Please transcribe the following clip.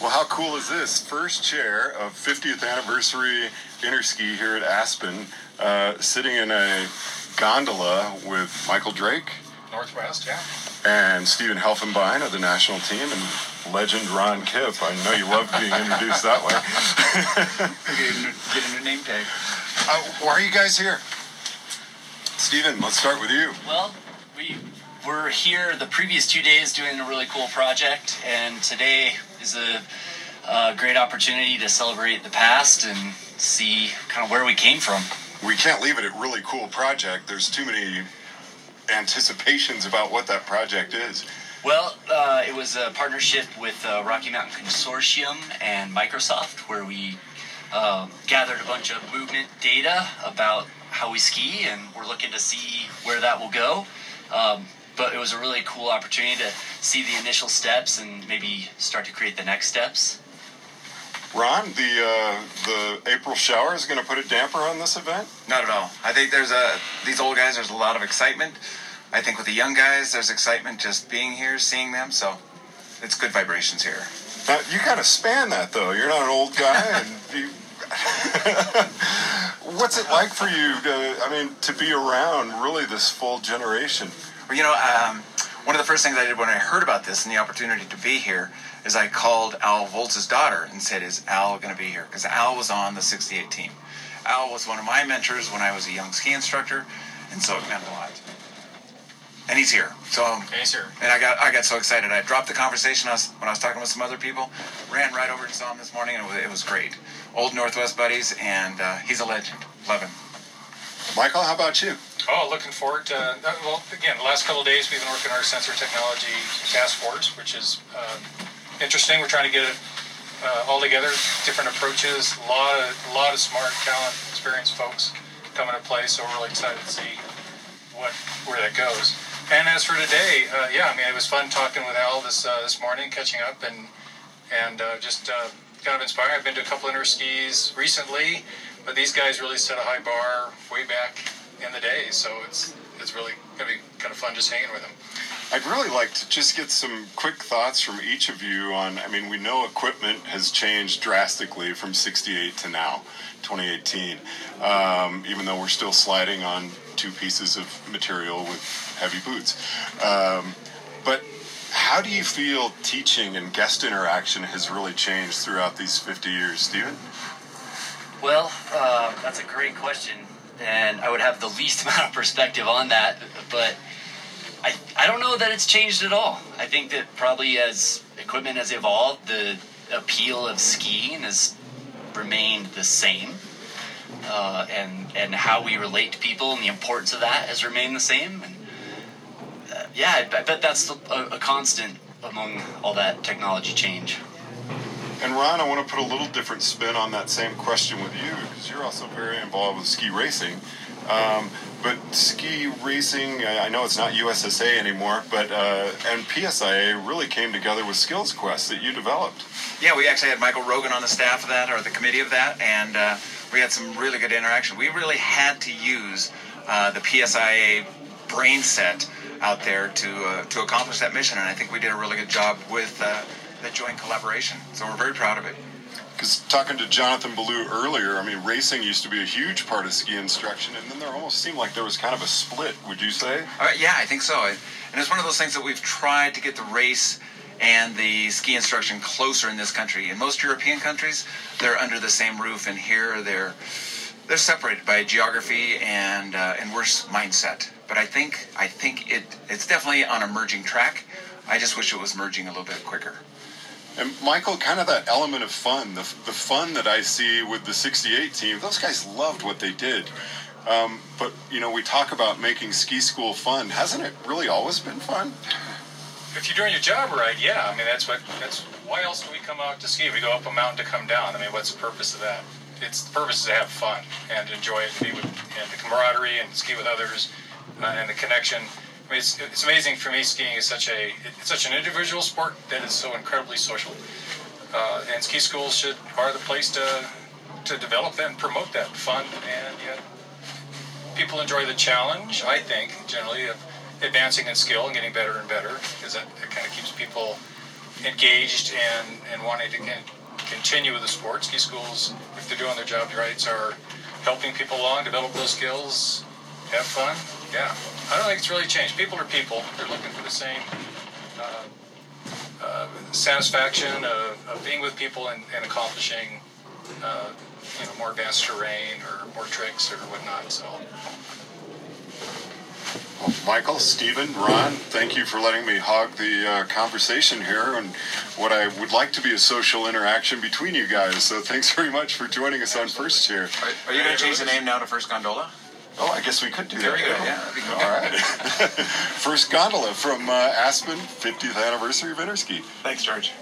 Well, how cool is this? First chair of 50th anniversary Interski here at Aspen, uh, sitting in a gondola with Michael Drake Northwest, yeah. and Stephen Helfenbein of the national team and legend Ron Kipp. I know you love being introduced that way. Get a new, get a new name tag. Uh, why are you guys here? Stephen, let's start with you. Well, we were here the previous two days doing a really cool project, and today is a, a great opportunity to celebrate the past and see kind of where we came from. We can't leave it at really cool project. There's too many anticipations about what that project is. Well, uh, it was a partnership with uh, Rocky Mountain Consortium and Microsoft, where we uh, gathered a bunch of movement data about how we ski, and we're looking to see where that will go. Um, but it was a really cool opportunity to see the initial steps and maybe start to create the next steps. Ron, the uh, the April shower is going to put a damper on this event. Not at all. I think there's a these old guys. There's a lot of excitement. I think with the young guys, there's excitement just being here, seeing them. So it's good vibrations here. Now, you kind of span that though. You're not an old guy, and you, what's it like for you to? I mean, to be around really this full generation. Well, you know, um, one of the first things I did when I heard about this and the opportunity to be here is I called Al Volz's daughter and said, "Is Al going to be here?" Because Al was on the '68 team. Al was one of my mentors when I was a young ski instructor, and so it meant a lot. And he's here. So um, Okay, sir. And I got I got so excited. I dropped the conversation I was, when I was talking with some other people, ran right over and saw him this morning, and it was, it was great. Old Northwest buddies, and uh, he's a legend. Love him. Michael, how about you? Oh, looking forward to, uh, well, again, the last couple of days we've been working on our sensor technology task force, which is um, interesting. We're trying to get it uh, all together, different approaches, a lot of, a lot of smart, talent, experienced folks coming to play. So we're really excited to see what where that goes. And as for today, uh, yeah, I mean, it was fun talking with Al this uh, this morning, catching up, and and uh, just uh, kind of inspiring. I've been to a couple Interskis recently, but these guys really set a high bar way back in the day. So it's it's really gonna be kind of fun just hanging with them. I'd really like to just get some quick thoughts from each of you on. I mean, we know equipment has changed drastically from '68 to now, 2018. Um, even though we're still sliding on two pieces of material with heavy boots. Um, but how do you feel teaching and guest interaction has really changed throughout these 50 years, Stephen? Well, uh, that's a great question, and I would have the least amount of perspective on that, but I, I don't know that it's changed at all. I think that probably as equipment has evolved, the appeal of skiing has remained the same. Uh, and and how we relate to people and the importance of that has remained the same. And uh, yeah, I, I bet that's a, a constant among all that technology change. And Ron, I want to put a little different spin on that same question with you because you're also very involved with ski racing. Um, but ski racing, I know it's not USSA anymore, but uh, and PSIA really came together with Skills Quest that you developed. Yeah, we actually had Michael Rogan on the staff of that, or the committee of that, and uh, we had some really good interaction. We really had to use uh, the PSIA brain set out there to uh, to accomplish that mission, and I think we did a really good job with uh, the joint collaboration. So we're very proud of it. Because talking to Jonathan Ballou earlier, I mean, racing used to be a huge part of ski instruction, and then there almost seemed like there was kind of a split. Would you say? Uh, yeah, I think so. And it's one of those things that we've tried to get the race and the ski instruction closer in this country. In most European countries, they're under the same roof, and here they're they're separated by geography and uh, and worse mindset. But I think I think it it's definitely on a merging track. I just wish it was merging a little bit quicker. And Michael, kind of that element of fun, the, the fun that I see with the 68 team, those guys loved what they did. Um, but, you know, we talk about making ski school fun. Hasn't it really always been fun? If you're doing your job right, yeah. I mean, that's what that's why else do we come out to ski? We go up a mountain to come down. I mean, what's the purpose of that? It's the purpose is to have fun and enjoy it, and be with and the camaraderie and ski with others, uh, and the connection. I mean, it's, it's amazing for me. Skiing is such a it's such an individual sport that is so incredibly social. Uh, and ski schools should are the place to to develop and promote that fun and yet people enjoy the challenge. I think generally of advancing in skill and getting better and better because that, that kind of keeps people engaged and, and wanting to con- continue with the sport. Ski schools, if they're doing their job right, are helping people along, develop those skills, have fun. Yeah, I don't think it's really changed. People are people. They're looking for the same uh, uh, satisfaction of, of being with people and, and accomplishing, uh, you know, more advanced terrain or more tricks or whatnot. So. Well, Michael, Stephen, Ron, thank you for letting me hog the uh, conversation here and what I would like to be a social interaction between you guys. So thanks very much for joining us on First Chair. Are, are you going to change the name now to First Gondola? Oh, I guess we could do There that. you go. Yeah, that'd be cool. All right. First gondola from uh, Aspen, 50th anniversary of Interski. Thanks, George.